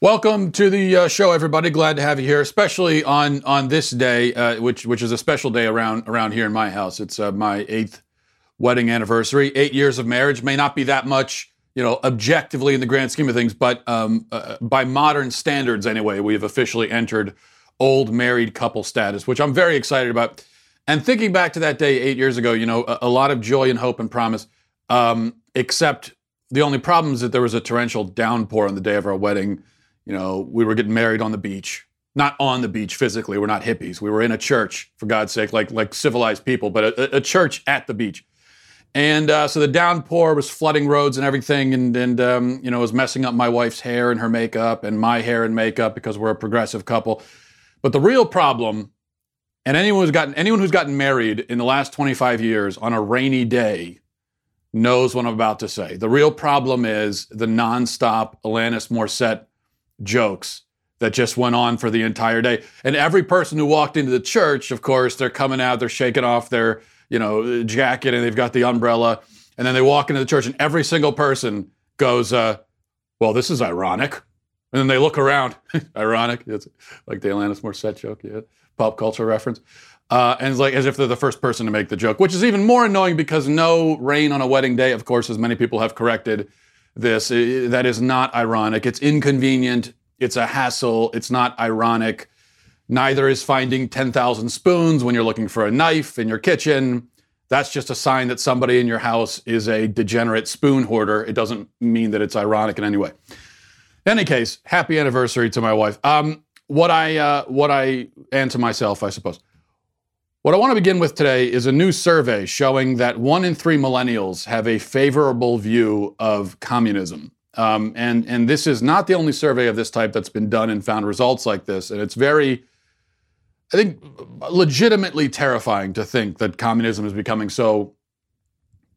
Welcome to the uh, show, everybody. Glad to have you here, especially on on this day, uh, which which is a special day around around here in my house. It's uh, my eighth wedding anniversary. Eight years of marriage may not be that much, you know, objectively in the grand scheme of things, but um, uh, by modern standards, anyway, we have officially entered old married couple status, which I'm very excited about. And thinking back to that day eight years ago, you know, a, a lot of joy and hope and promise. Um, except the only problem is that there was a torrential downpour on the day of our wedding you know, we were getting married on the beach, not on the beach physically. We're not hippies. We were in a church, for God's sake, like like civilized people, but a, a church at the beach. And uh, so the downpour was flooding roads and everything, and and um, you know was messing up my wife's hair and her makeup and my hair and makeup because we're a progressive couple. But the real problem, and anyone who's gotten anyone who's gotten married in the last 25 years on a rainy day knows what I'm about to say. The real problem is the nonstop Alanis Morissette jokes that just went on for the entire day. And every person who walked into the church, of course, they're coming out, they're shaking off their, you know, jacket and they've got the umbrella. And then they walk into the church and every single person goes, uh, well, this is ironic. And then they look around, ironic. It's like the Alanis Morissette joke, yeah, pop culture reference. Uh, and it's like as if they're the first person to make the joke, which is even more annoying because no rain on a wedding day, of course, as many people have corrected, this. That is not ironic. It's inconvenient. It's a hassle. It's not ironic. Neither is finding 10,000 spoons when you're looking for a knife in your kitchen. That's just a sign that somebody in your house is a degenerate spoon hoarder. It doesn't mean that it's ironic in any way. In any case, happy anniversary to my wife. Um, what I, uh, what I, and to myself, I suppose. What I want to begin with today is a new survey showing that one in three millennials have a favorable view of communism. Um, and, and this is not the only survey of this type that's been done and found results like this. And it's very, I think, legitimately terrifying to think that communism is becoming so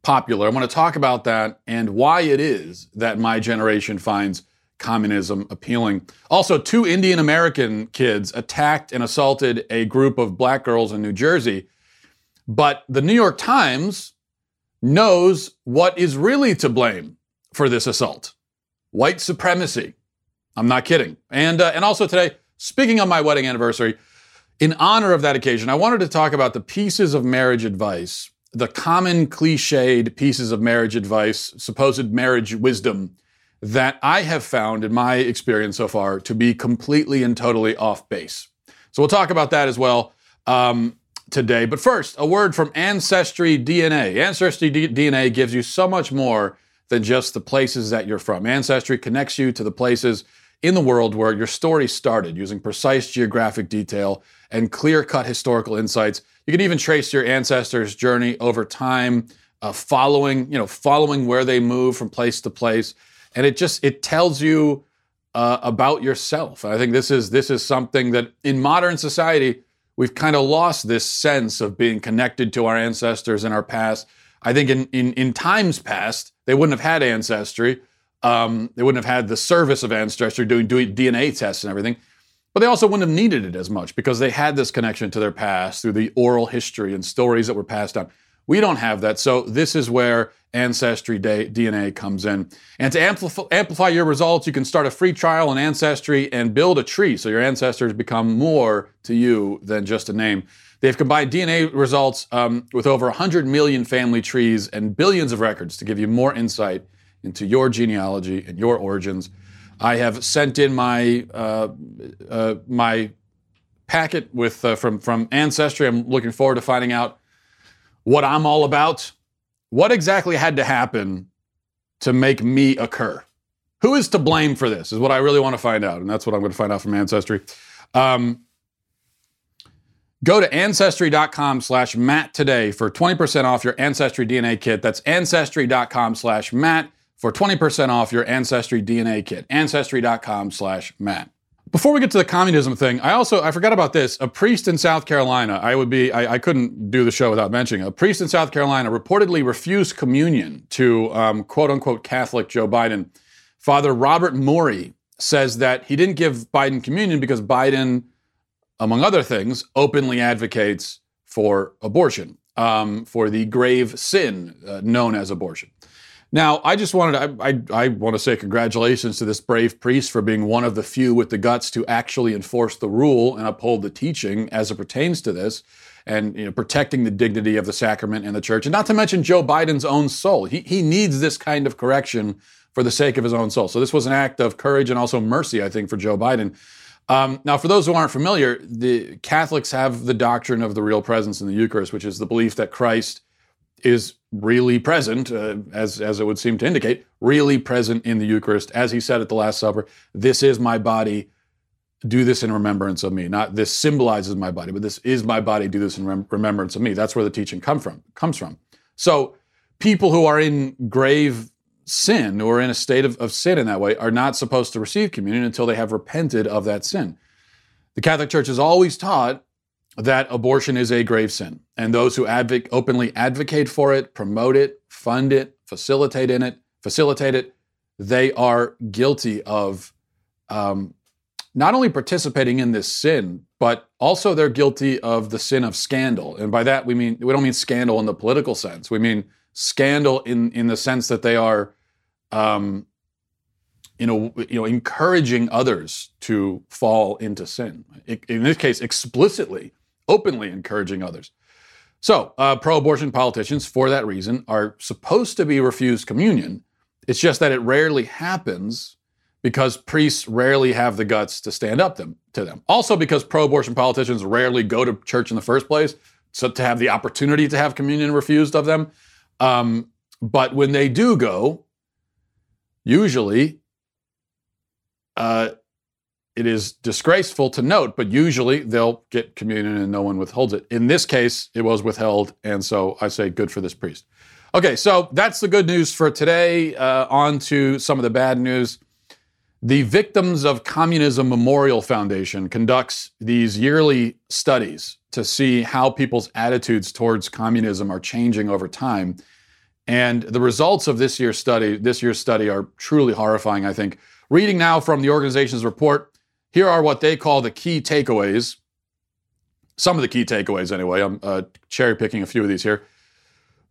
popular. I want to talk about that and why it is that my generation finds communism appealing. Also, two Indian American kids attacked and assaulted a group of black girls in New Jersey. But the New York Times knows what is really to blame for this assault white supremacy. I'm not kidding. And, uh, and also today, speaking on my wedding anniversary, in honor of that occasion, I wanted to talk about the pieces of marriage advice, the common cliched pieces of marriage advice, supposed marriage wisdom that I have found in my experience so far to be completely and totally off base. So we'll talk about that as well um, today. But first, a word from Ancestry DNA. Ancestry D- DNA gives you so much more than just the places that you're from. Ancestry connects you to the places in the world where your story started using precise geographic detail and clear cut historical insights. You can even trace your ancestors' journey over time, uh, following, you know, following where they move from place to place and it just it tells you uh, about yourself. I think this is this is something that in modern society we've kind of lost this sense of being connected to our ancestors and our past. I think in in, in times past they wouldn't have had ancestry. Um, they wouldn't have had the service of ancestry doing, doing DNA tests and everything. But they also wouldn't have needed it as much because they had this connection to their past through the oral history and stories that were passed down. We don't have that. So this is where Ancestry DNA comes in. And to amplify, amplify your results, you can start a free trial on Ancestry and build a tree so your ancestors become more to you than just a name. They've combined DNA results um, with over 100 million family trees and billions of records to give you more insight into your genealogy and your origins. I have sent in my uh, uh, my packet with uh, from from Ancestry. I'm looking forward to finding out what I'm all about. What exactly had to happen to make me occur? Who is to blame for this? Is what I really want to find out, and that's what I'm going to find out from Ancestry. Um, go to ancestry.com/slash Matt today for 20% off your Ancestry DNA kit. That's ancestry.com/slash Matt for 20% off your Ancestry DNA kit. Ancestry.com/slash Matt. Before we get to the communism thing, I also I forgot about this. A priest in South Carolina, I would be I, I couldn't do the show without mentioning a priest in South Carolina reportedly refused communion to um, quote unquote Catholic Joe Biden. Father Robert Morey says that he didn't give Biden communion because Biden, among other things, openly advocates for abortion, um, for the grave sin uh, known as abortion. Now, I just wanted to, I, I, I, want to say congratulations to this brave priest for being one of the few with the guts to actually enforce the rule and uphold the teaching as it pertains to this and you know, protecting the dignity of the sacrament and the church. And not to mention Joe Biden's own soul. He, he needs this kind of correction for the sake of his own soul. So this was an act of courage and also mercy, I think, for Joe Biden. Um, now, for those who aren't familiar, the Catholics have the doctrine of the real presence in the Eucharist, which is the belief that Christ is really present, uh, as as it would seem to indicate, really present in the Eucharist, as he said at the Last Supper. This is my body. Do this in remembrance of me. Not this symbolizes my body, but this is my body. Do this in rem- remembrance of me. That's where the teaching come from comes from. So, people who are in grave sin or in a state of, of sin in that way are not supposed to receive communion until they have repented of that sin. The Catholic Church has always taught that abortion is a grave sin, and those who advocate, openly advocate for it, promote it, fund it, facilitate in it, facilitate it, they are guilty of um, not only participating in this sin, but also they're guilty of the sin of scandal. And by that we mean we don't mean scandal in the political sense. We mean scandal in in the sense that they are um, you know, you know, encouraging others to fall into sin. In this case, explicitly, openly encouraging others. So, uh, pro-abortion politicians, for that reason, are supposed to be refused communion. It's just that it rarely happens because priests rarely have the guts to stand up them, to them. Also, because pro-abortion politicians rarely go to church in the first place, so to have the opportunity to have communion refused of them. Um, but when they do go, Usually, uh, it is disgraceful to note, but usually they'll get communion and no one withholds it. In this case, it was withheld, and so I say good for this priest. Okay, so that's the good news for today. Uh, on to some of the bad news. The Victims of Communism Memorial Foundation conducts these yearly studies to see how people's attitudes towards communism are changing over time. And the results of this year's study, this year's study are truly horrifying, I think. Reading now from the organization's report, here are what they call the key takeaways. Some of the key takeaways, anyway. I'm uh, cherry picking a few of these here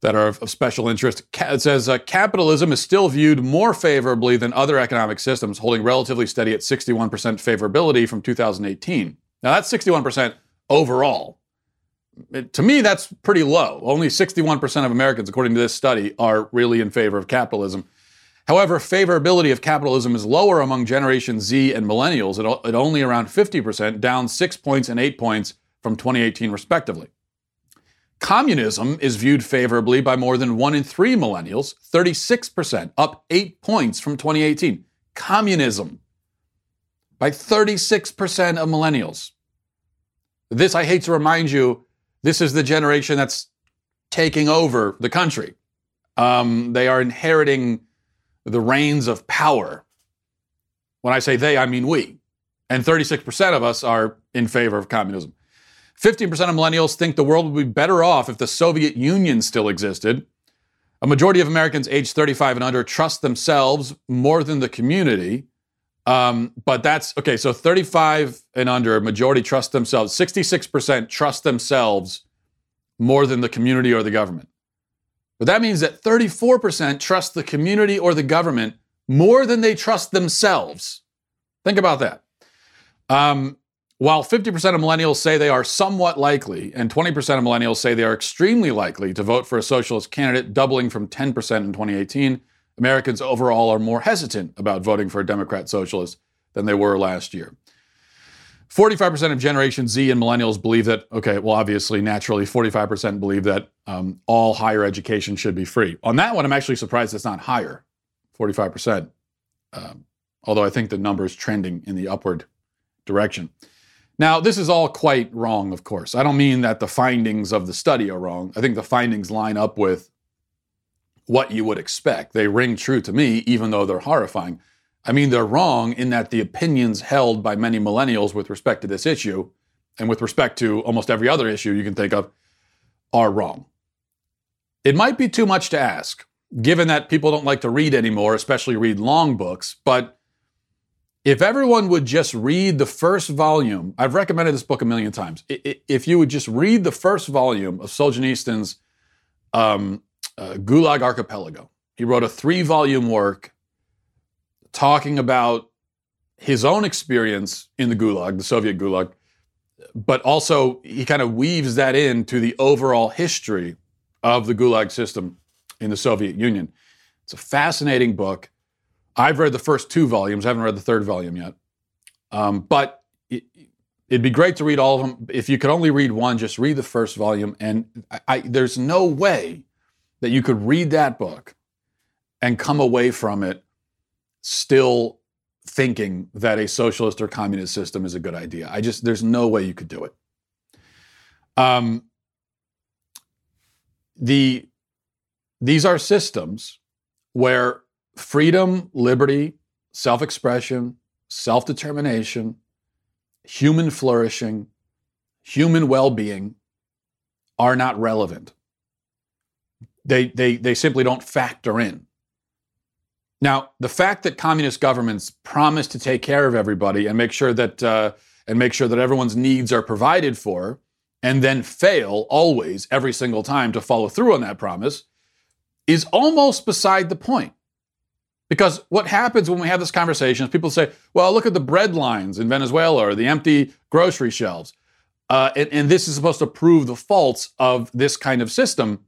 that are of, special interest. It says uh, capitalism is still viewed more favorably than other economic systems, holding relatively steady at 61% favorability from 2018. Now, that's 61% overall to me, that's pretty low. Only 61% of Americans, according to this study, are really in favor of capitalism. However, favorability of capitalism is lower among Generation Z and millennials at, at only around 50%, down six points and eight points from 2018, respectively. Communism is viewed favorably by more than one in three millennials, 36%, up eight points from 2018. Communism by 36% of millennials. This, I hate to remind you, this is the generation that's taking over the country. Um, they are inheriting the reins of power. When I say they, I mean we. And 36% of us are in favor of communism. 15% of millennials think the world would be better off if the Soviet Union still existed. A majority of Americans aged 35 and under trust themselves more than the community. Um, but that's okay. So 35 and under, majority trust themselves. 66% trust themselves more than the community or the government. But that means that 34% trust the community or the government more than they trust themselves. Think about that. Um, while 50% of millennials say they are somewhat likely, and 20% of millennials say they are extremely likely to vote for a socialist candidate, doubling from 10% in 2018, Americans overall are more hesitant about voting for a Democrat socialist than they were last year. 45% of Generation Z and millennials believe that, okay, well, obviously, naturally, 45% believe that um, all higher education should be free. On that one, I'm actually surprised it's not higher, 45%, um, although I think the number is trending in the upward direction. Now, this is all quite wrong, of course. I don't mean that the findings of the study are wrong. I think the findings line up with what you would expect. They ring true to me, even though they're horrifying. I mean, they're wrong in that the opinions held by many millennials with respect to this issue and with respect to almost every other issue you can think of are wrong. It might be too much to ask, given that people don't like to read anymore, especially read long books, but if everyone would just read the first volume, I've recommended this book a million times. If you would just read the first volume of Solzhenitsyn's um, uh, Gulag Archipelago. He wrote a three volume work talking about his own experience in the Gulag, the Soviet Gulag, but also he kind of weaves that into the overall history of the Gulag system in the Soviet Union. It's a fascinating book. I've read the first two volumes, I haven't read the third volume yet. Um, but it, would be great to read all of them. If you could only read one, just read the first volume. And I, I, there's no way that you could read that book and come away from it still thinking that a socialist or communist system is a good idea. I just, there's no way you could do it. Um, the, these are systems where freedom, liberty, self expression, self determination, human flourishing, human well being are not relevant. They, they, they simply don't factor in. Now, the fact that communist governments promise to take care of everybody and make sure that uh, and make sure that everyone's needs are provided for, and then fail always every single time to follow through on that promise, is almost beside the point. Because what happens when we have this conversation is people say, well, look at the bread lines in Venezuela or the empty grocery shelves. Uh, and, and this is supposed to prove the faults of this kind of system.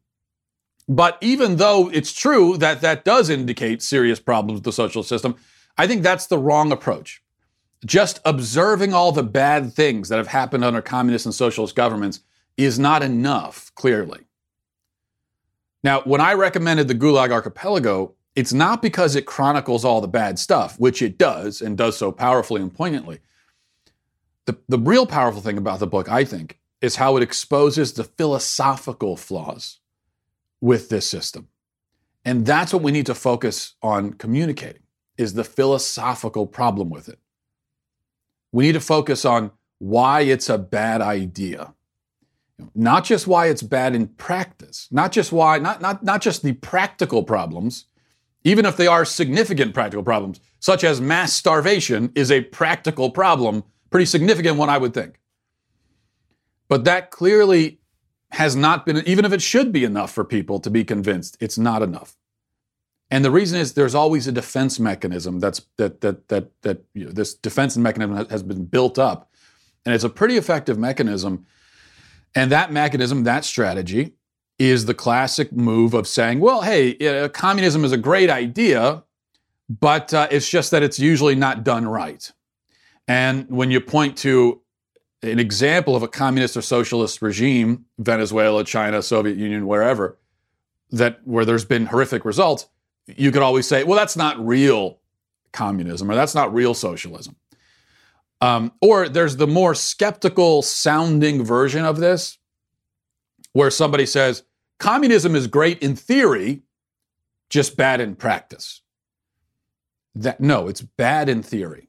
But even though it's true that that does indicate serious problems with the social system, I think that's the wrong approach. Just observing all the bad things that have happened under communist and socialist governments is not enough, clearly. Now, when I recommended the Gulag Archipelago, it's not because it chronicles all the bad stuff, which it does and does so powerfully and poignantly. The, the real powerful thing about the book, I think, is how it exposes the philosophical flaws with this system. And that's what we need to focus on communicating is the philosophical problem with it. We need to focus on why it's a bad idea. Not just why it's bad in practice, not just why, not, not, not just the practical problems, even if they are significant practical problems, such as mass starvation is a practical problem, pretty significant one, I would think. But that clearly has not been, even if it should be enough for people to be convinced, it's not enough. And the reason is there's always a defense mechanism that's that that that that you know, this defense mechanism has been built up, and it's a pretty effective mechanism. And that mechanism, that strategy, is the classic move of saying, "Well, hey, communism is a great idea, but uh, it's just that it's usually not done right." And when you point to an example of a communist or socialist regime, Venezuela, China, Soviet Union, wherever, that where there's been horrific results, you could always say, well, that's not real communism or that's not real socialism. Um, or there's the more skeptical sounding version of this, where somebody says, communism is great in theory, just bad in practice. That no, it's bad in theory.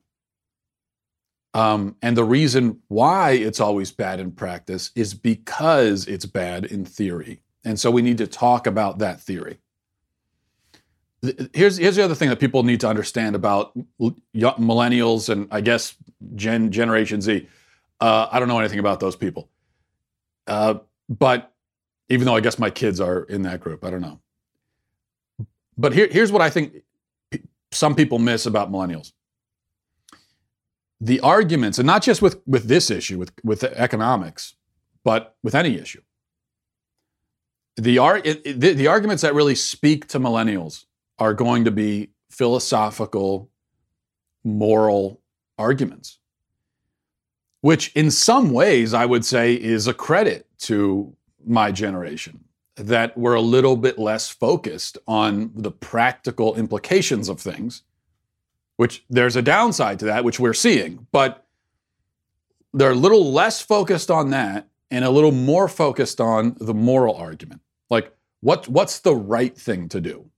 Um, and the reason why it's always bad in practice is because it's bad in theory. And so we need to talk about that theory. Here's, here's the other thing that people need to understand about millennials and I guess Gen, Generation Z. Uh, I don't know anything about those people. Uh, but even though I guess my kids are in that group, I don't know. But here, here's what I think some people miss about millennials the arguments, and not just with, with this issue, with, with economics, but with any issue. The, it, the, the arguments that really speak to millennials are going to be philosophical, moral arguments, which in some ways I would say is a credit to my generation that we're a little bit less focused on the practical implications of things which there's a downside to that, which we're seeing, but they're a little less focused on that and a little more focused on the moral argument. Like, what, what's the right thing to do?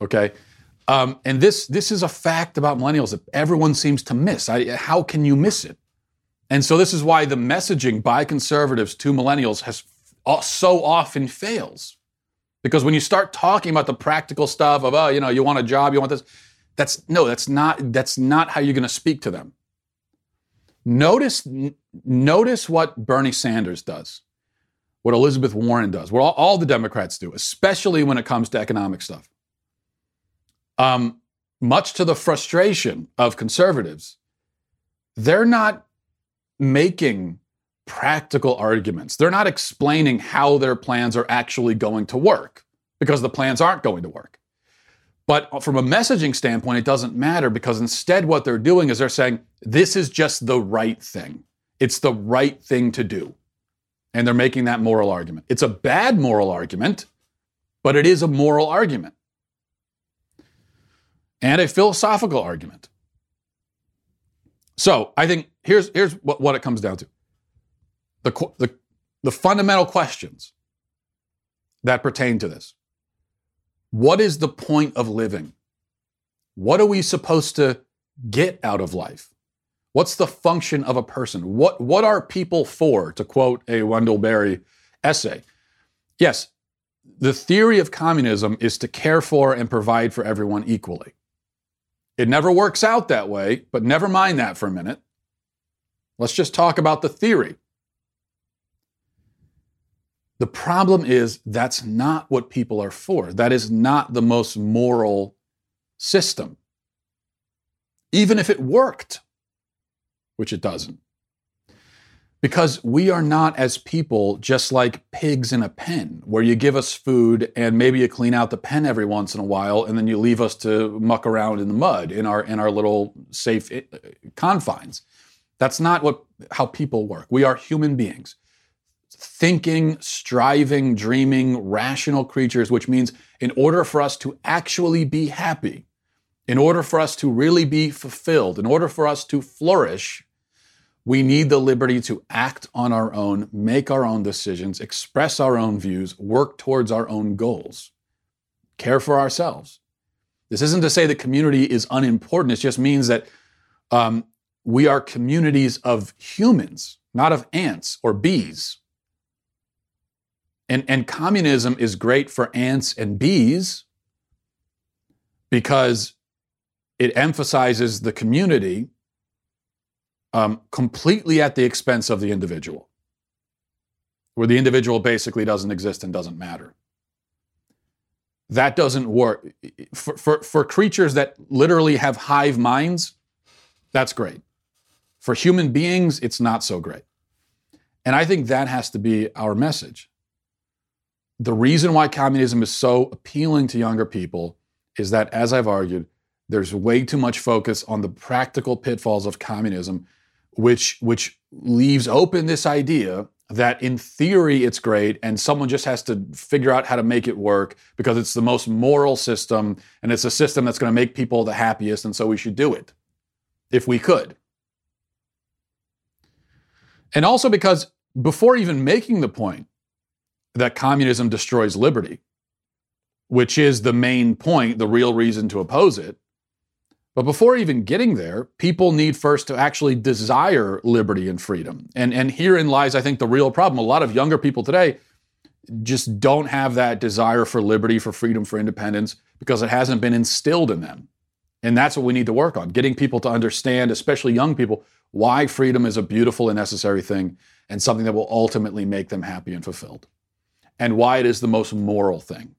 Okay. Um, and this, this is a fact about millennials that everyone seems to miss. I, how can you miss it? And so this is why the messaging by conservatives to millennials has so often fails. Because when you start talking about the practical stuff of, oh, you know, you want a job, you want this, that's no, that's not that's not how you're going to speak to them. Notice notice what Bernie Sanders does. what Elizabeth Warren does, what all, all the Democrats do, especially when it comes to economic stuff. Um, much to the frustration of conservatives, they're not making practical arguments. They're not explaining how their plans are actually going to work because the plans aren't going to work. But from a messaging standpoint, it doesn't matter because instead, what they're doing is they're saying, this is just the right thing. It's the right thing to do. And they're making that moral argument. It's a bad moral argument, but it is a moral argument and a philosophical argument. So I think here's, here's what, what it comes down to the, the, the fundamental questions that pertain to this. What is the point of living? What are we supposed to get out of life? What's the function of a person? What, what are people for, to quote a Wendell Berry essay? Yes, the theory of communism is to care for and provide for everyone equally. It never works out that way, but never mind that for a minute. Let's just talk about the theory. The problem is that's not what people are for. That is not the most moral system. Even if it worked, which it doesn't. Because we are not, as people, just like pigs in a pen, where you give us food and maybe you clean out the pen every once in a while, and then you leave us to muck around in the mud in our in our little safe eh, confines. That's not what how people work. We are human beings thinking, striving, dreaming, rational creatures, which means in order for us to actually be happy, in order for us to really be fulfilled, in order for us to flourish, we need the liberty to act on our own, make our own decisions, express our own views, work towards our own goals, care for ourselves. This isn't to say that community is unimportant. It just means that um, we are communities of humans, not of ants or bees. And, and communism is great for ants and bees because it emphasizes the community um, completely at the expense of the individual, where the individual basically doesn't exist and doesn't matter. That doesn't work. For, for, for creatures that literally have hive minds, that's great. For human beings, it's not so great. And I think that has to be our message the reason why communism is so appealing to younger people is that, as I've argued, there's way too much focus on the practical pitfalls of communism, which, which leaves open this idea that in theory it's great and someone just has to figure out how to make it work because it's the most moral system and it's a system that's going to make people the happiest and so we should do it if we could. And also because before even making the point that communism destroys liberty, which is the main point, the real reason to oppose it. But before even getting there, people need first to actually desire liberty and freedom. And, and herein lies, I think, the real problem. A lot of younger people today just don't have that desire for liberty, for freedom, for independence, because it hasn't been instilled in them. And that's what we need to work on getting people to understand, especially young people, why freedom is a beautiful and necessary thing and something that will ultimately make them happy and fulfilled and why it is the most moral thing.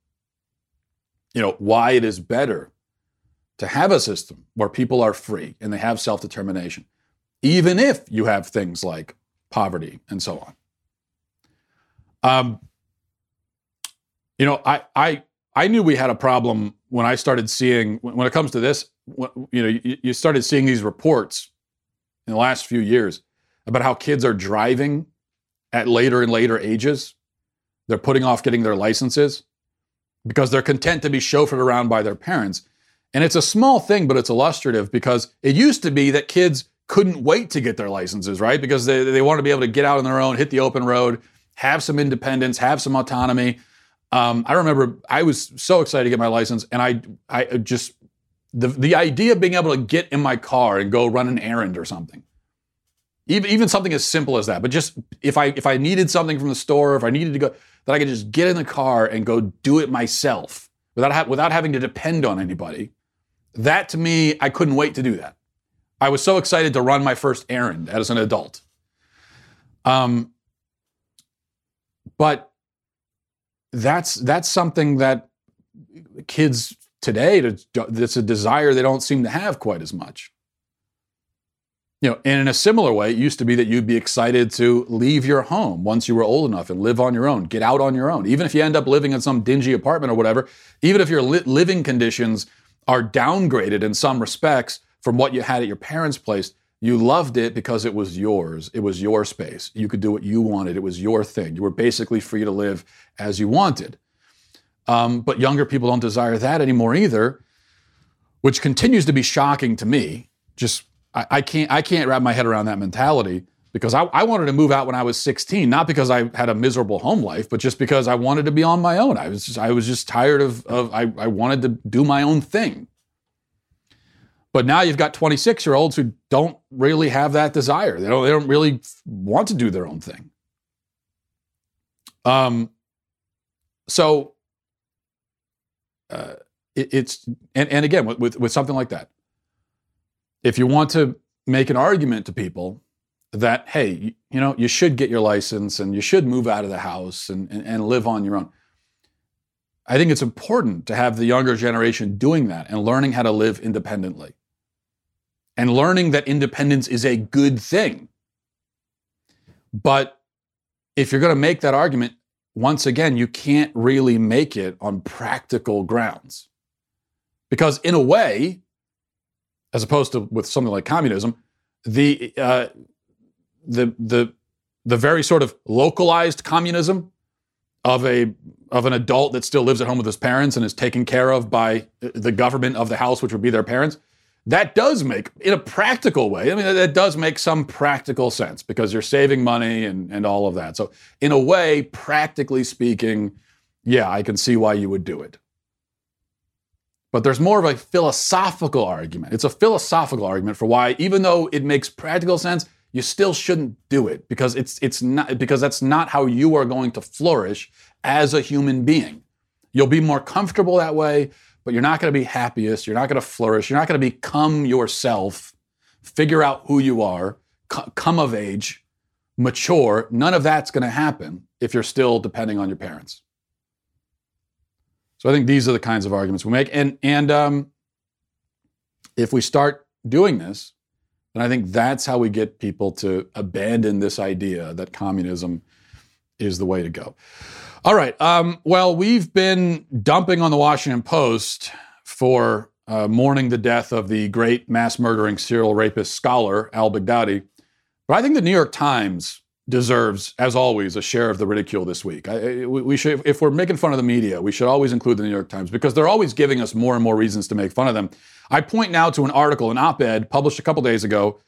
You know, why it is better to have a system where people are free and they have self determination, even if you have things like poverty and so on. Um, you know, I, I, I knew we had a problem when I started seeing, when it comes to this, you know, you, you started seeing these reports in the last few years about how kids are driving at later and later ages they're putting off getting their licenses because they're content to be chauffeured around by their parents. And it's a small thing, but it's illustrative because it used to be that kids couldn't wait to get their licenses, right? Because they, they want to be able to get out on their own, hit the open road, have some independence, have some autonomy. Um, I remember I was so excited to get my license, and I I just the the idea of being able to get in my car and go run an errand or something even, even something as simple as that. But just if I if I needed something from the store, if I needed to go, that I could just get in the car and go do it myself without ha- without having to depend on anybody. That to me, I couldn't wait to do that. I was so excited to run my first errand as an adult. Um, But that's that's something that kids today that's a desire they don't seem to have quite as much. You know, and in a similar way, it used to be that you'd be excited to leave your home once you were old enough and live on your own, get out on your own. Even if you end up living in some dingy apartment or whatever, even if your li- living conditions are downgraded in some respects from what you had at your parents' place, you loved it because it was yours. It was your space. You could do what you wanted. It was your thing. You were basically free to live as you wanted. Um, but younger people don't desire that anymore either, which continues to be shocking to me. Just I, I can't I can't wrap my head around that mentality because I, I, wanted to move out when I was 16, not because I had a miserable home life, but just because I wanted to be on my own. I was just, I was just tired of, of I, I wanted to do my own thing. But now you've got 26 year olds who don't really have that desire. They don't, they don't really want to do their own thing. Um, so uh, it, it's, and, and again, with, with, with something like that, if you want to make an argument to people that, hey, you, know, you should get your license and you should move out of the house and, and, and live on your own. I think it's important to have the younger generation doing that and learning how to live independently and learning that independence is a good thing. But if you're going to make that argument, once again, you can't really make it on practical grounds. Because in a way, as opposed to with something like communism, the uh, the the the very sort of localized communism of a of an adult that still lives at home with his parents and is taken care of by the government of the house, which would be their parents. That does make, in a practical way, I mean, that does make some practical sense because you're saving money and, and all of that. So, in a way, practically speaking, yeah, I can see why you would do it. But there's more of a philosophical argument. It's a philosophical argument for why, even though it makes practical sense, you still shouldn't do it because it's it's not because that's not how you are going to flourish as a human being. You'll be more comfortable that way, but you're not going to be happiest. You're not going to flourish. You're not going to become yourself, figure out who you are, come of age, mature. None of that's going to happen if you're still depending on your parents. I think these are the kinds of arguments we make. And, and um, if we start doing this, then I think that's how we get people to abandon this idea that communism is the way to go. All right. Um, well, we've been dumping on the Washington Post for uh, mourning the death of the great mass murdering serial rapist scholar al Baghdadi. But I think the New York Times deserves, as always, a share of the ridicule this week. I, we should, if we're making fun of the media, we should always include the New York Times because they're always giving us more and more reasons to make fun of them. I point now to an article, an op-ed published a couple days ago,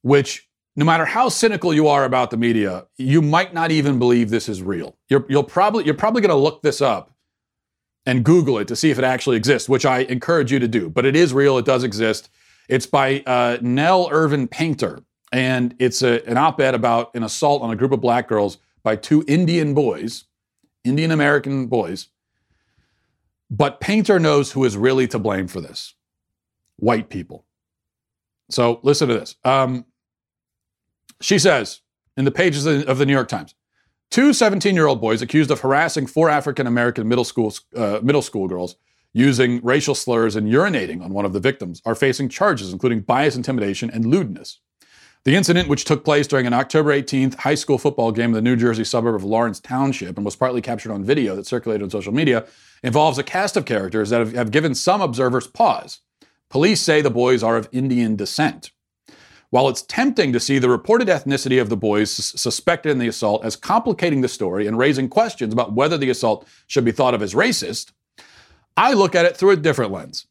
which no matter how cynical you are about the media, you might not even believe this is real. You're, you'll probably you're probably going to look this up and Google it to see if it actually exists, which I encourage you to do. But it is real. It does exist. It's by uh, Nell Irvin Painter and it's a, an op ed about an assault on a group of black girls by two Indian boys, Indian American boys. But Painter knows who is really to blame for this white people. So listen to this. Um, she says in the pages of the New York Times two 17 year old boys accused of harassing four African American middle school, uh, middle school girls using racial slurs and urinating on one of the victims are facing charges including bias, intimidation, and lewdness. The incident, which took place during an October 18th high school football game in the New Jersey suburb of Lawrence Township and was partly captured on video that circulated on social media, involves a cast of characters that have, have given some observers pause. Police say the boys are of Indian descent. While it's tempting to see the reported ethnicity of the boys suspected in the assault as complicating the story and raising questions about whether the assault should be thought of as racist, I look at it through a different lens.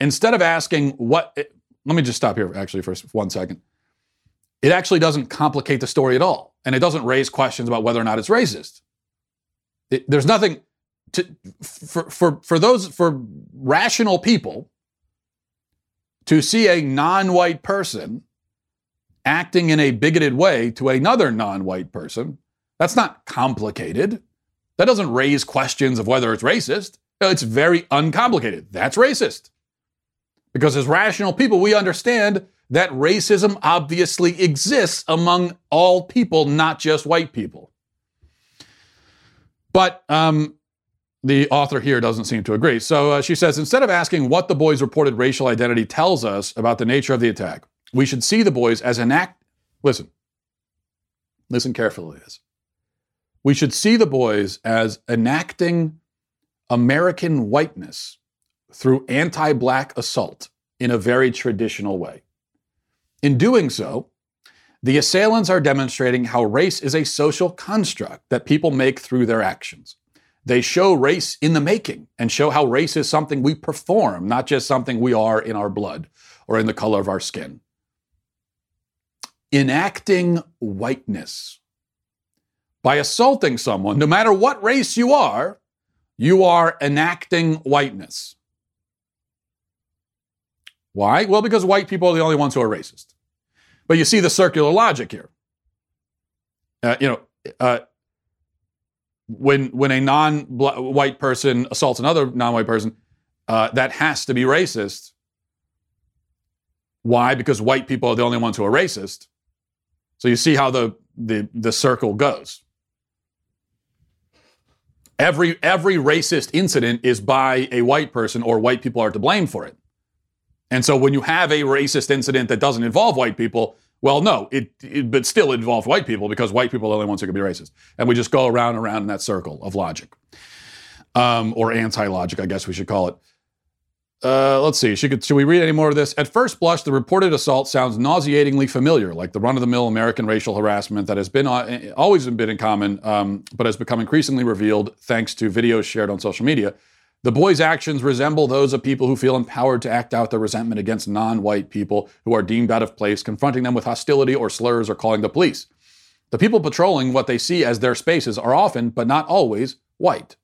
Instead of asking what, it, let me just stop here actually for one second it actually doesn't complicate the story at all. And it doesn't raise questions about whether or not it's racist. It, there's nothing to, for, for, for those, for rational people to see a non white person acting in a bigoted way to another non white person, that's not complicated. That doesn't raise questions of whether it's racist. It's very uncomplicated. That's racist. Because as rational people, we understand that racism obviously exists among all people, not just white people. But um, the author here doesn't seem to agree. So uh, she says instead of asking what the boy's reported racial identity tells us about the nature of the attack, we should see the boys as an act. Listen, listen carefully to this. We should see the boys as enacting American whiteness through anti black assault in a very traditional way. In doing so, the assailants are demonstrating how race is a social construct that people make through their actions. They show race in the making and show how race is something we perform, not just something we are in our blood or in the color of our skin. Enacting whiteness. By assaulting someone, no matter what race you are, you are enacting whiteness. Why? Well, because white people are the only ones who are racist. But you see the circular logic here. Uh, you know, uh, when when a non-white person assaults another non-white person, uh, that has to be racist. Why? Because white people are the only ones who are racist. So you see how the the the circle goes. Every every racist incident is by a white person, or white people are to blame for it. And so when you have a racist incident that doesn't involve white people, well, no, it, it but still involved white people because white people are the only ones who can be racist. And we just go around and around in that circle of logic. Um, or anti-logic, I guess we should call it. Uh, let's see. Should, should we read any more of this? At first blush, the reported assault sounds nauseatingly familiar, like the run-of-the-mill American racial harassment that has been uh, always been in common, um, but has become increasingly revealed thanks to videos shared on social media. The boys' actions resemble those of people who feel empowered to act out their resentment against non white people who are deemed out of place, confronting them with hostility or slurs or calling the police. The people patrolling what they see as their spaces are often, but not always, white.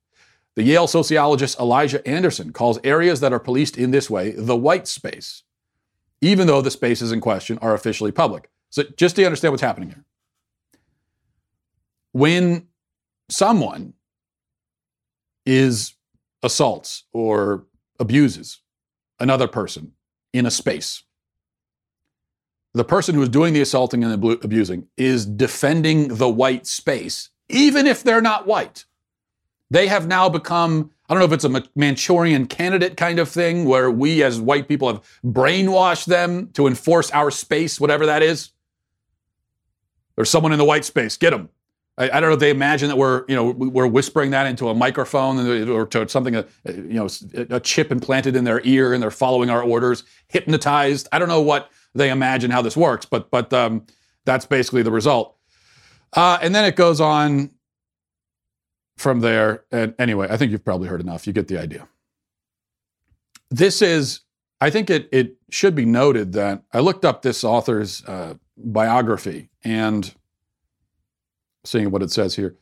The Yale sociologist Elijah Anderson calls areas that are policed in this way the white space, even though the spaces in question are officially public. So, just to understand what's happening here. When someone is assaults or abuses another person in a space. The person who is doing the assaulting and the abusing is defending the white space, even if they're not white. They have now become, I don't know if it's a Manchurian candidate kind of thing where we as white people have brainwashed them to enforce our space, whatever that is. There's someone in the white space, get them. I, I, don't know if they imagine that we're, you know, we're whispering that into a microphone or to something, uh, you know, a chip implanted in their ear and they're following our orders, hypnotized. I don't know what they imagine how this works, but but um, that's basically the result. Uh, and then it goes on from there. And anyway, I think you've probably heard enough. You get the idea. This is, I think it it should be noted that I looked up this author's uh, biography and seeing what it says here.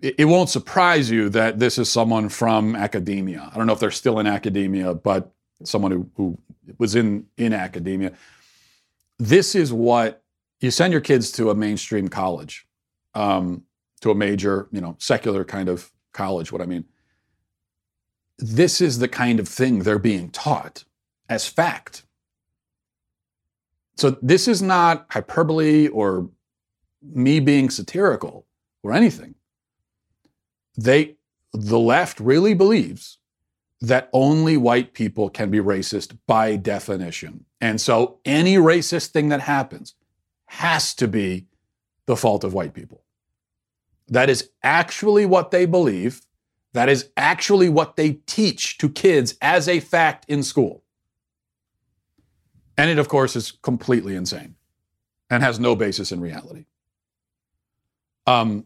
It, it won't surprise you that this is someone from academia. I don't know if they're still in academia, but someone who, who was in, in academia. This is what you send your kids to a mainstream college, um, to a major, you know, secular kind of college, what I mean. This is the kind of thing they're being taught as fact. So this is not hyperbole or me being satirical or anything. They, the left really believes that only white people can be racist by definition. And so any racist thing that happens has to be the fault of white people. That is actually what they believe. That is actually what they teach to kids as a fact in school. And it, of course, is completely insane and has no basis in reality. Um,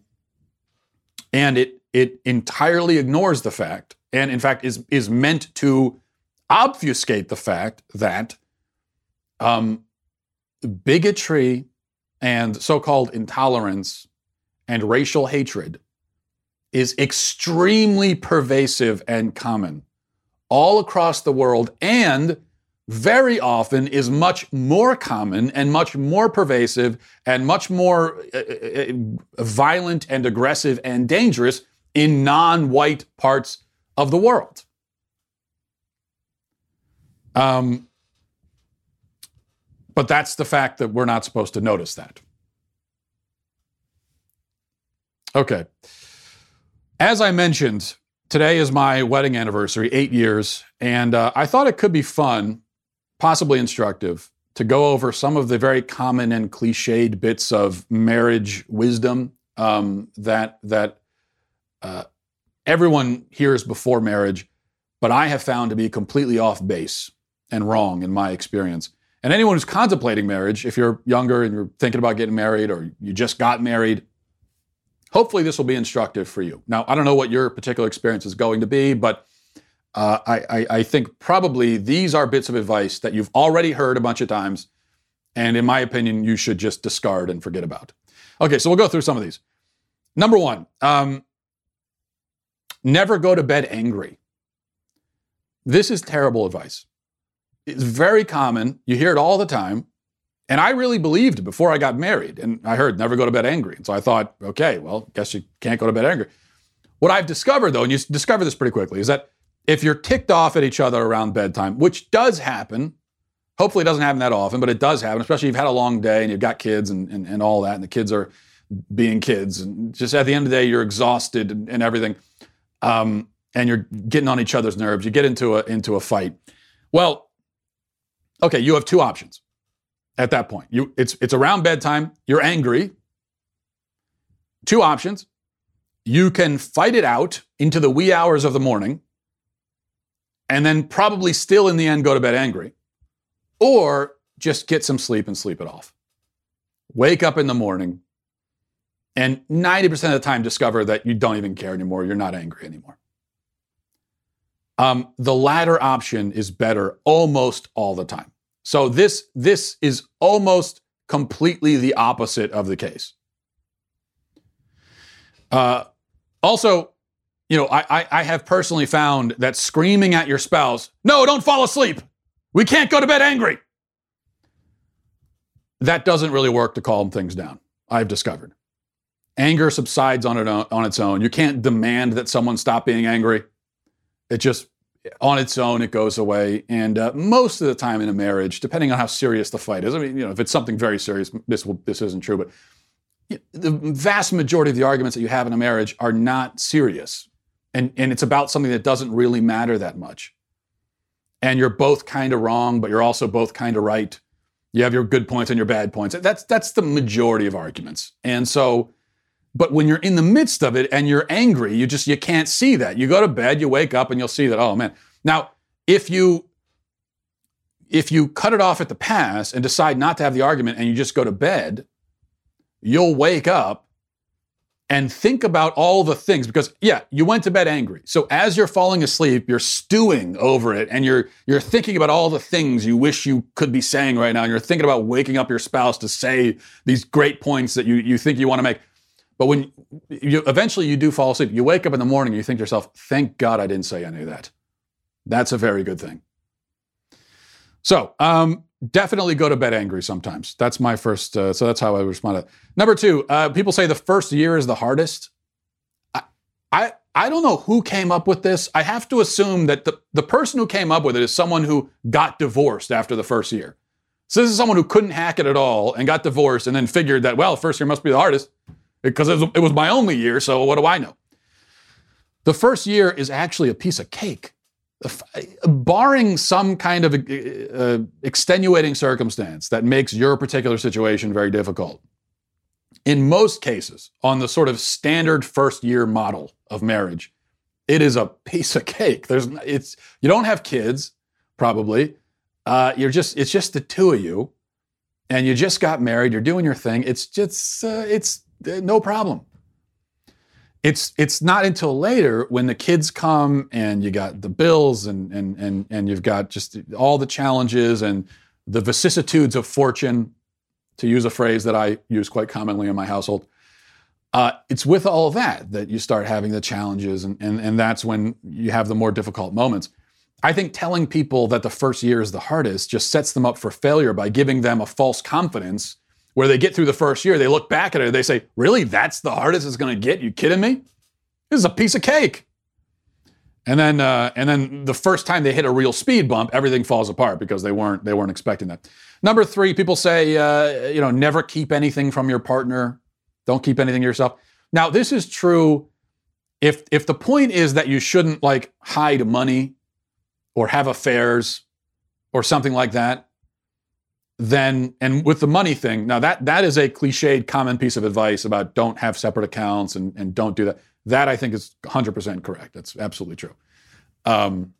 and it it entirely ignores the fact, and in fact is is meant to obfuscate the fact that um, bigotry and so-called intolerance and racial hatred is extremely pervasive and common all across the world and very often is much more common and much more pervasive and much more uh, uh, uh, violent and aggressive and dangerous in non white parts of the world. Um, but that's the fact that we're not supposed to notice that. Okay. As I mentioned, today is my wedding anniversary, eight years, and uh, I thought it could be fun, possibly instructive, to go over some of the very common and cliched bits of marriage wisdom um, that that uh, everyone hears before marriage, but I have found to be completely off base and wrong in my experience. And anyone who's contemplating marriage, if you're younger and you're thinking about getting married or you just got married, hopefully this will be instructive for you. Now, I don't know what your particular experience is going to be, but uh, I, I, I think probably these are bits of advice that you've already heard a bunch of times. And in my opinion, you should just discard and forget about. Okay, so we'll go through some of these. Number one, um, never go to bed angry. This is terrible advice. It's very common. You hear it all the time. And I really believed before I got married. And I heard never go to bed angry. And so I thought, okay, well, guess you can't go to bed angry. What I've discovered, though, and you discover this pretty quickly, is that if you're ticked off at each other around bedtime, which does happen, hopefully it doesn't happen that often, but it does happen, especially if you've had a long day and you've got kids and, and, and all that, and the kids are being kids. And just at the end of the day, you're exhausted and, and everything. Um, and you're getting on each other's nerves. You get into a into a fight. Well, okay, you have two options at that point. You it's it's around bedtime, you're angry. Two options. You can fight it out into the wee hours of the morning and then probably still in the end go to bed angry. Or just get some sleep and sleep it off. Wake up in the morning and 90% of the time discover that you don't even care anymore. You're not angry anymore. Um, the latter option is better almost all the time. So this this is almost completely the opposite of the case. Uh, also, you know, I, I have personally found that screaming at your spouse, "No, don't fall asleep. We can't go to bed angry." That doesn't really work to calm things down. I've discovered. Anger subsides on it on its own. You can't demand that someone stop being angry. It just on its own it goes away. And uh, most of the time in a marriage, depending on how serious the fight is, I mean, you know, if it's something very serious, this will, this isn't true, but the vast majority of the arguments that you have in a marriage are not serious, and and it's about something that doesn't really matter that much. And you're both kind of wrong, but you're also both kind of right. You have your good points and your bad points. That's that's the majority of arguments. And so but when you're in the midst of it and you're angry, you just you can't see that. You go to bed, you wake up and you'll see that, oh man. Now, if you if you cut it off at the pass and decide not to have the argument and you just go to bed, you'll wake up and think about all the things because yeah, you went to bed angry. So as you're falling asleep, you're stewing over it and you're you're thinking about all the things you wish you could be saying right now and you're thinking about waking up your spouse to say these great points that you you think you want to make. But when you eventually you do fall asleep, you wake up in the morning and you think to yourself, thank God I didn't say any of that. That's a very good thing. So, um, definitely go to bed angry sometimes. That's my first, uh, so that's how I respond to Number two, uh, people say the first year is the hardest. I, I, I don't know who came up with this. I have to assume that the, the person who came up with it is someone who got divorced after the first year. So this is someone who couldn't hack it at all and got divorced and then figured that, well, first year must be the hardest because it was, my only year, so what do I know? The first year is actually a piece of cake. Barring some kind of uh, extenuating circumstance that makes your particular situation very difficult, in most cases, on the sort of standard first year model of marriage, it is a piece of cake. There's it's you don't have kids, probably. Uh, you're just it's just the two of you, and you just got married. You're doing your thing. It's just uh, it's no problem. It's it's not until later when the kids come and you got the bills and and and and you've got just all the challenges and the vicissitudes of fortune, to use a phrase that I use quite commonly in my household. Uh, it's with all that that you start having the challenges, and, and, and that's when you have the more difficult moments. I think telling people that the first year is the hardest just sets them up for failure by giving them a false confidence where they get through the first year, they look back at it, they say, Really? That's the hardest it's going to get? You kidding me? This is a piece of cake. And then, uh, and then the first time they hit a real speed bump, everything falls apart because they weren't they weren't expecting that. Number three, people say, uh, you know, never keep anything from your partner. Don't keep anything to yourself. Now, this is true if if the point is that you shouldn't like hide money or have affairs or something like that, then and with the money thing, now that that is a cliched common piece of advice about don't have separate accounts and, and don't do that. That I think is 100% correct. That's absolutely true. Um,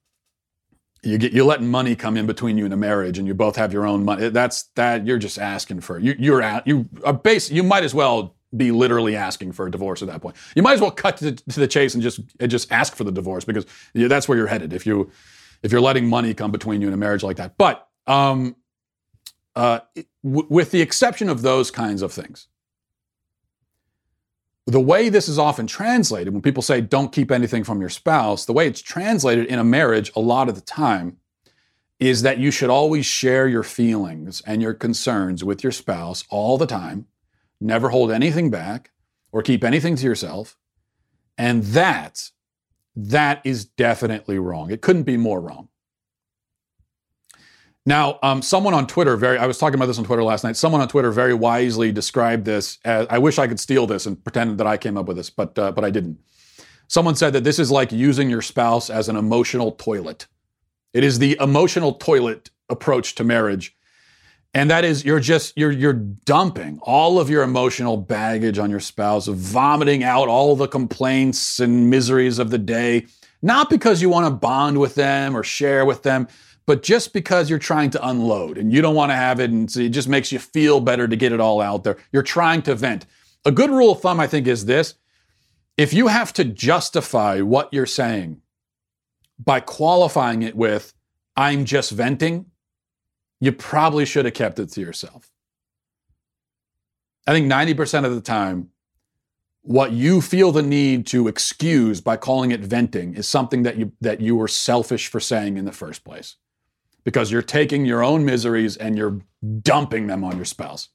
you get you're letting money come in between you and a marriage, and you both have your own money. That's that you're just asking for. You, you're at you are base. You might as well be literally asking for a divorce at that point. You might as well cut to, to the chase and just and just ask for the divorce because that's where you're headed if you if you're letting money come between you in a marriage like that. But um, uh, w- with the exception of those kinds of things, the way this is often translated, when people say don't keep anything from your spouse, the way it's translated in a marriage a lot of the time is that you should always share your feelings and your concerns with your spouse all the time, never hold anything back or keep anything to yourself. And that, that is definitely wrong. It couldn't be more wrong. Now, um, someone on Twitter, very, I was talking about this on Twitter last night. Someone on Twitter very wisely described this as, I wish I could steal this and pretend that I came up with this, but, uh, but I didn't. Someone said that this is like using your spouse as an emotional toilet. It is the emotional toilet approach to marriage. And that is you're just you're you're dumping all of your emotional baggage on your spouse, vomiting out all the complaints and miseries of the day, not because you want to bond with them or share with them, but just because you're trying to unload and you don't want to have it and it just makes you feel better to get it all out there. You're trying to vent. A good rule of thumb, I think, is this if you have to justify what you're saying by qualifying it with, I'm just venting, you probably should have kept it to yourself. I think 90% of the time, what you feel the need to excuse by calling it venting is something that you that you were selfish for saying in the first place because you're taking your own miseries and you're dumping them on your spouse.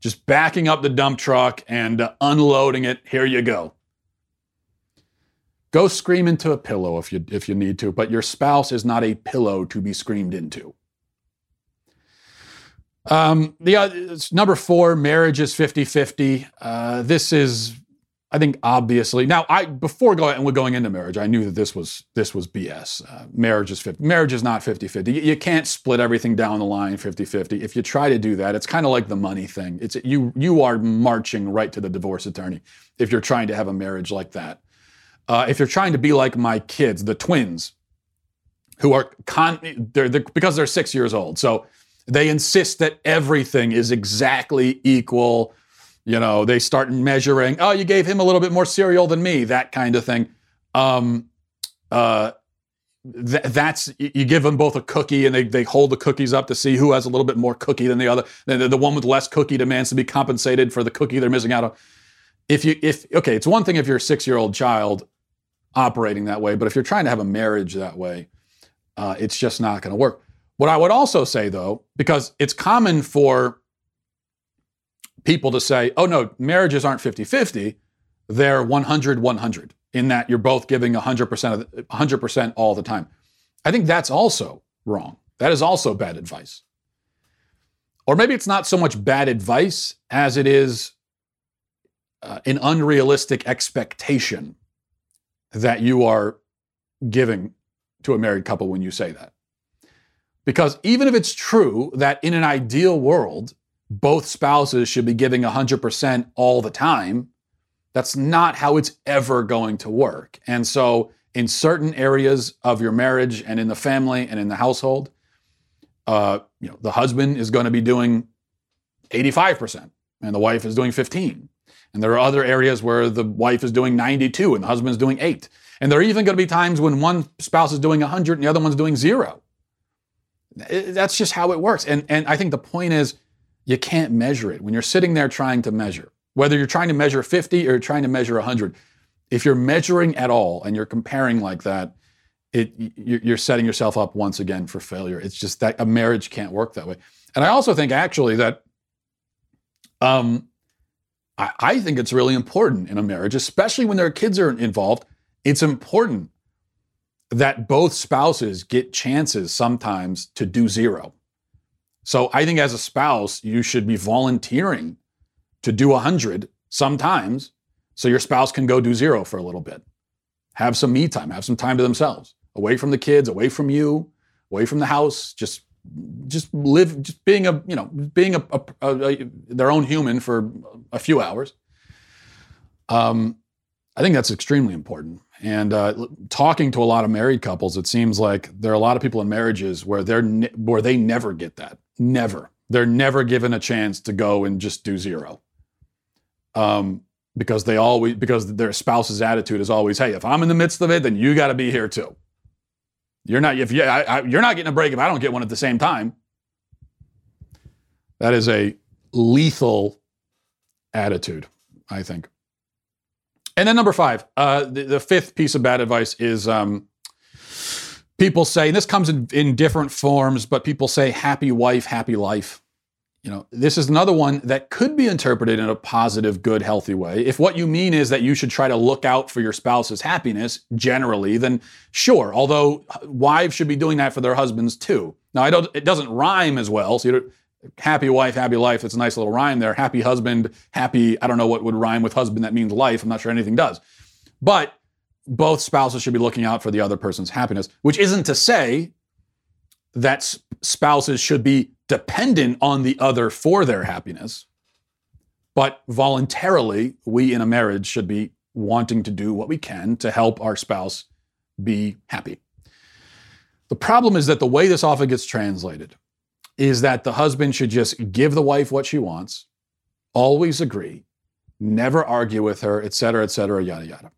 Just backing up the dump truck and uh, unloading it. Here you go. Go scream into a pillow if you if you need to, but your spouse is not a pillow to be screamed into. Um, the uh, number four, marriage is 50-50. Uh, this is I think obviously now I before going and we're going into marriage, I knew that this was this was BS. Uh, marriage is 50, marriage is not 50-50. You, you, can't split everything down the line 50-50. If you try to do that, it's kind of like the money thing. It's you you are marching right to the divorce attorney if you're trying to have a marriage like that. Uh, if you're trying to be like my kids, the twins, who are con they're, they're because they're six years old, so they insist that everything is exactly equal you know, they start measuring, oh, you gave him a little bit more cereal than me, that kind of thing. Um, uh, th- that's you give them both a cookie and they, they hold the cookies up to see who has a little bit more cookie than the other. The, the one with less cookie demands to be compensated for the cookie they're missing out on. If you if okay, it's one thing if you're a six year old child operating that way, but if you're trying to have a marriage that way, uh, it's just not going to work. What I would also say though, because it's common for people to say, oh no, marriages aren't 50 50, they're 100 100, in that you're both giving 100% of the, 100% all the time. I think that's also wrong. That is also bad advice. Or maybe it's not so much bad advice as it is uh, an unrealistic expectation that you are giving to a married couple when you say that. Because even if it's true that in an ideal world, both spouses should be giving 100% all the time. That's not how it's ever going to work. And so, in certain areas of your marriage and in the family and in the household, uh, you know, the husband is going to be doing 85% and the wife is doing 15. And there are other areas where the wife is doing 92 and the husband is doing 8. And there are even going to be times when one spouse is doing 100 and the other one's doing 0. That's just how it works. And and I think the point is you can't measure it. When you're sitting there trying to measure, whether you're trying to measure 50 or you're trying to measure 100, if you're measuring at all and you're comparing like that, it, you're setting yourself up once again for failure. It's just that a marriage can't work that way. And I also think actually that um, I, I think it's really important in a marriage, especially when there are kids are involved. It's important that both spouses get chances sometimes to do zero. So I think as a spouse, you should be volunteering to do 100 sometimes so your spouse can go do zero for a little bit. have some me time, have some time to themselves, away from the kids, away from you, away from the house, just just live, just being a you know being a, a, a, their own human for a few hours. Um, I think that's extremely important. And uh, talking to a lot of married couples, it seems like there are a lot of people in marriages where they're ne- where they never get that. Never. They're never given a chance to go and just do zero. Um, because they always because their spouse's attitude is always, hey, if I'm in the midst of it, then you got to be here too. You're not if you I, I, you're not getting a break if I don't get one at the same time. That is a lethal attitude, I think. And then number five, uh, the, the, fifth piece of bad advice is um, people say, and this comes in, in different forms, but people say happy wife, happy life. You know, this is another one that could be interpreted in a positive, good, healthy way. If what you mean is that you should try to look out for your spouse's happiness generally, then sure. Although wives should be doing that for their husbands too. Now, I don't. It doesn't rhyme as well, so you happy wife, happy life. It's a nice little rhyme there. Happy husband, happy, I don't know what would rhyme with husband that means life. I'm not sure anything does. But both spouses should be looking out for the other person's happiness, which isn't to say that spouses should be dependent on the other for their happiness. But voluntarily, we in a marriage should be wanting to do what we can to help our spouse be happy. The problem is that the way this often gets translated is that the husband should just give the wife what she wants, always agree, never argue with her, et cetera, et cetera, yada, yada.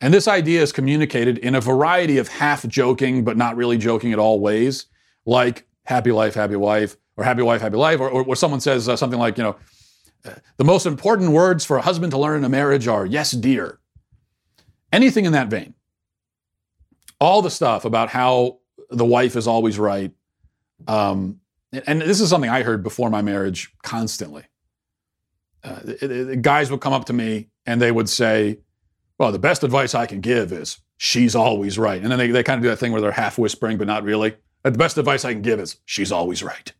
And this idea is communicated in a variety of half joking, but not really joking at all ways, like happy life, happy wife, or happy wife, happy life, or, or, someone says uh, something like, you know, the most important words for a husband to learn in a marriage are yes, dear. Anything in that vein. All the stuff about how the wife is always right, um, and this is something I heard before my marriage constantly. Uh, it, guys would come up to me and they would say, Well, the best advice I can give is she's always right. And then they, they kind of do that thing where they're half whispering, but not really. Uh, the best advice I can give is she's always right.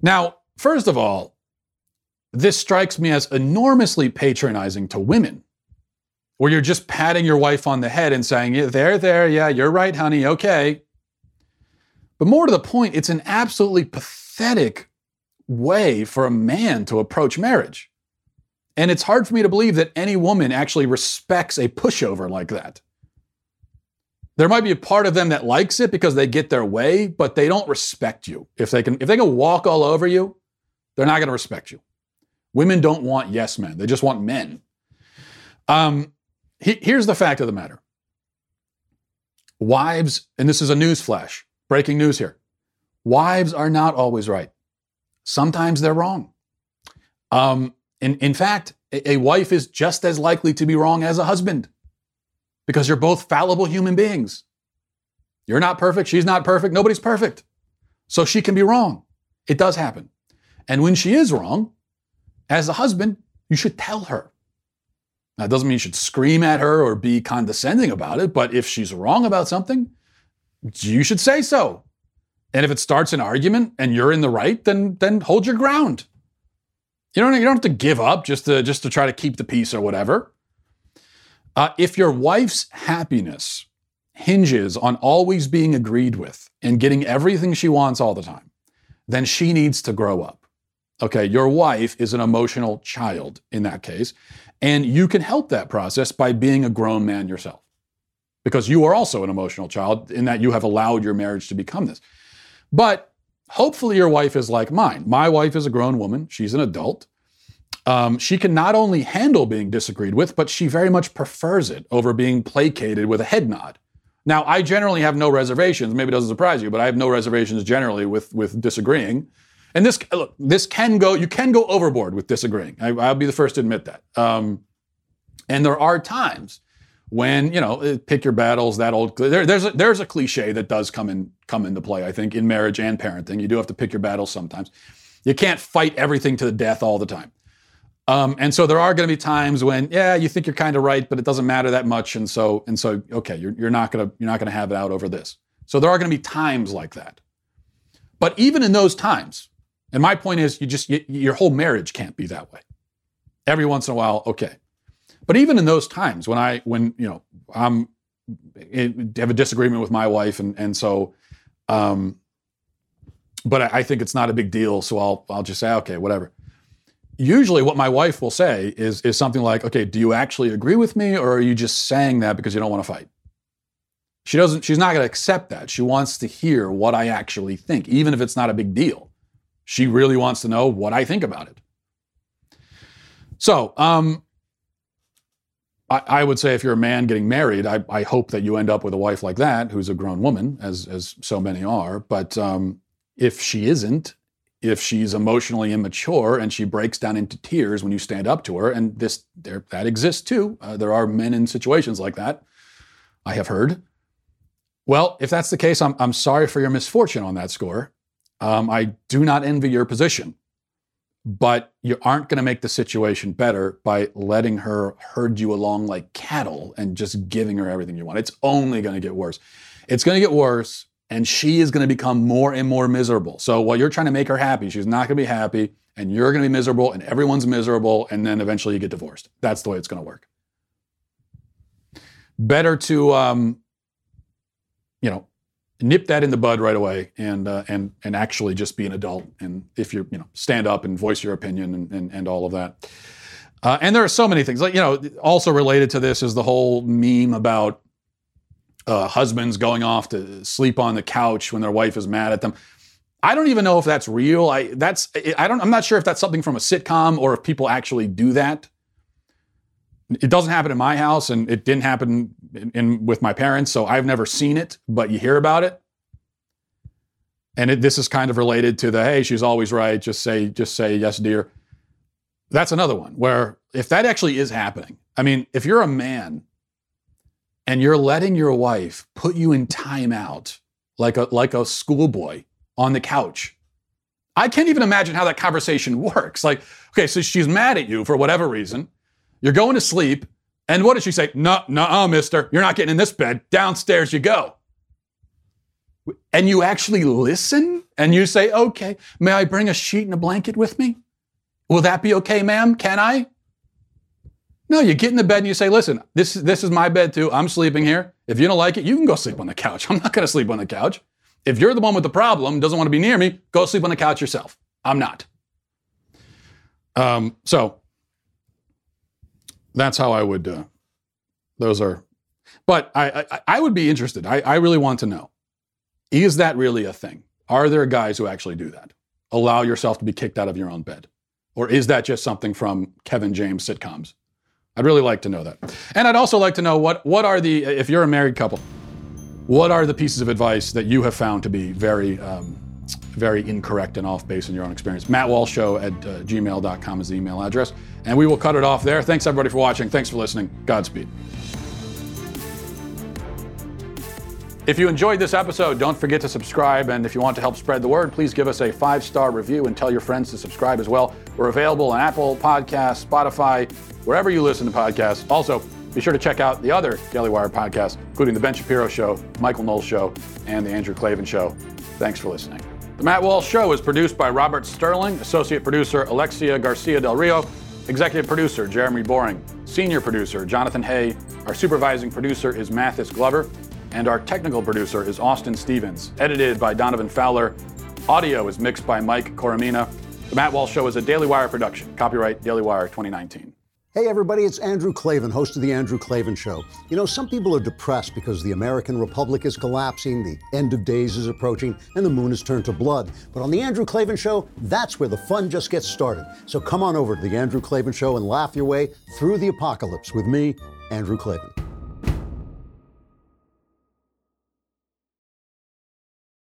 Now, first of all, this strikes me as enormously patronizing to women, where you're just patting your wife on the head and saying, yeah, There, there, yeah, you're right, honey, okay. But more to the point, it's an absolutely pathetic way for a man to approach marriage. And it's hard for me to believe that any woman actually respects a pushover like that. There might be a part of them that likes it because they get their way, but they don't respect you. If they can if they can walk all over you, they're not going to respect you. Women don't want yes men. They just want men. Um, he, here's the fact of the matter. Wives, and this is a news flash, Breaking news here. Wives are not always right. Sometimes they're wrong. Um, in, in fact, a, a wife is just as likely to be wrong as a husband because you're both fallible human beings. You're not perfect. She's not perfect. Nobody's perfect. So she can be wrong. It does happen. And when she is wrong, as a husband, you should tell her. Now, it doesn't mean you should scream at her or be condescending about it, but if she's wrong about something, you should say so. And if it starts an argument and you're in the right, then then hold your ground. You don't you don't have to give up just to just to try to keep the peace or whatever. Uh, if your wife's happiness hinges on always being agreed with and getting everything she wants all the time, then she needs to grow up. Okay, your wife is an emotional child in that case, and you can help that process by being a grown man yourself because you are also an emotional child in that you have allowed your marriage to become this. But hopefully, your wife is like mine. My wife is a grown woman, she's an adult. Um, she can not only handle being disagreed with, but she very much prefers it over being placated with a head nod. Now, I generally have no reservations. Maybe it doesn't surprise you, but I have no reservations generally with, with disagreeing. And this, look, this can go, you can go overboard with disagreeing. I, will be the first to admit that. Um, and there are times when you know pick your battles that old there, there's a, there's a cliche that does come in come into play i think in marriage and parenting. You do have to pick your battles sometimes. You can't fight everything to the death all the time. Um, and so there are going to be times when yeah you think you're kind of right but it doesn't matter that much and so and so okay you're, you're not going to you're not going to have it out over this. So there are going to be times like that. But even in those times and my point is you just you, your whole marriage can't be that way. Every once in a while okay But even in those times when I when you know I'm have a disagreement with my wife and and so um but I, I think it's not a big deal so I'll I'll just say okay whatever. Usually what my wife will say is is something like okay do you actually agree with me or are you just saying that because you don't want to fight? She doesn't she's not going to accept that. She wants to hear what i actually think even if it's not a big deal. She really wants to know what i think about it. So um I, I would say if you're a man getting married, I, I, hope that you end up with a wife like that, who's a grown woman, as as so many are. But um, if she isn't, if she's emotionally immature and she breaks down into tears when you stand up to her, and this there that exists too. Uh, there are men in situations like that. I have heard. Well, if that's the case, I'm I'm sorry for your misfortune on that score. Um, I do not envy your position but you aren't going to make the situation better by letting her herd you along like cattle and just giving her everything you want. It's only going to get worse. It's going to get worse, and she is going to become more and more miserable. So while you're trying to make her happy, she's not going to be happy, and you're going to be miserable, and everyone's miserable, and then eventually you get divorced. That's the way it's going to work. Better to, um, you know, nip that in the bud right away and uh, and and actually just be an adult and if you're you know stand up and voice your opinion and and, and all of that. Uh, and there are so many things like you know also related to this is the whole meme about uh, husbands going off to sleep on the couch when their wife is mad at them. I don't even know if that's real. I that's i don't i'm not sure if that's something from a sitcom or if people actually do that it doesn't happen in my house and it didn't happen in, in, with my parents so i've never seen it but you hear about it. And it, this is kind of related to the hey she's always right just say just say yes dear. That's another one where if that actually is happening i mean if you're a man and you're letting your wife put you in timeout like a like a schoolboy on the couch i can't even imagine how that conversation works. Like okay so she's mad at you for whatever reason you're going to sleep. And what does she say? No, no, mister. You're not getting in this bed. Downstairs you go. And you actually listen and you say, okay, may I bring a sheet and a blanket with me? Will that be okay, ma'am? Can I? No, you get in the bed and you say, listen, this, this is my bed too. I'm sleeping here. If you don't like it, you can go sleep on the couch. I'm not going to sleep on the couch. If you're the one with the problem, doesn't want to be near me, go sleep on the couch yourself. I'm not. Um, so that's how I would. Uh, those are, but I, I, I would be interested. I, I really want to know: is that really a thing? Are there guys who actually do that? Allow yourself to be kicked out of your own bed, or is that just something from Kevin James sitcoms? I'd really like to know that, and I'd also like to know what what are the if you're a married couple, what are the pieces of advice that you have found to be very um, very incorrect and off base in your own experience. Matt Walsh Show at uh, gmail.com is the email address. And we will cut it off there. Thanks, everybody, for watching. Thanks for listening. Godspeed. If you enjoyed this episode, don't forget to subscribe. And if you want to help spread the word, please give us a five star review and tell your friends to subscribe as well. We're available on Apple Podcasts, Spotify, wherever you listen to podcasts. Also, be sure to check out the other Daily Wire podcasts, including The Ben Shapiro Show, Michael Knowles Show, and The Andrew Klavan Show. Thanks for listening. The Matt Walsh Show is produced by Robert Sterling, associate producer Alexia Garcia del Rio, executive producer Jeremy Boring, senior producer Jonathan Hay, our supervising producer is Mathis Glover, and our technical producer is Austin Stevens. Edited by Donovan Fowler. Audio is mixed by Mike Coromina. The Matt Walsh Show is a Daily Wire production. Copyright Daily Wire 2019. Hey, everybody, it's Andrew Klavan, host of The Andrew Klavan Show. You know, some people are depressed because the American Republic is collapsing, the end of days is approaching, and the moon has turned to blood. But on The Andrew Klavan Show, that's where the fun just gets started. So come on over to The Andrew Klavan Show and laugh your way through the apocalypse with me, Andrew Klavan.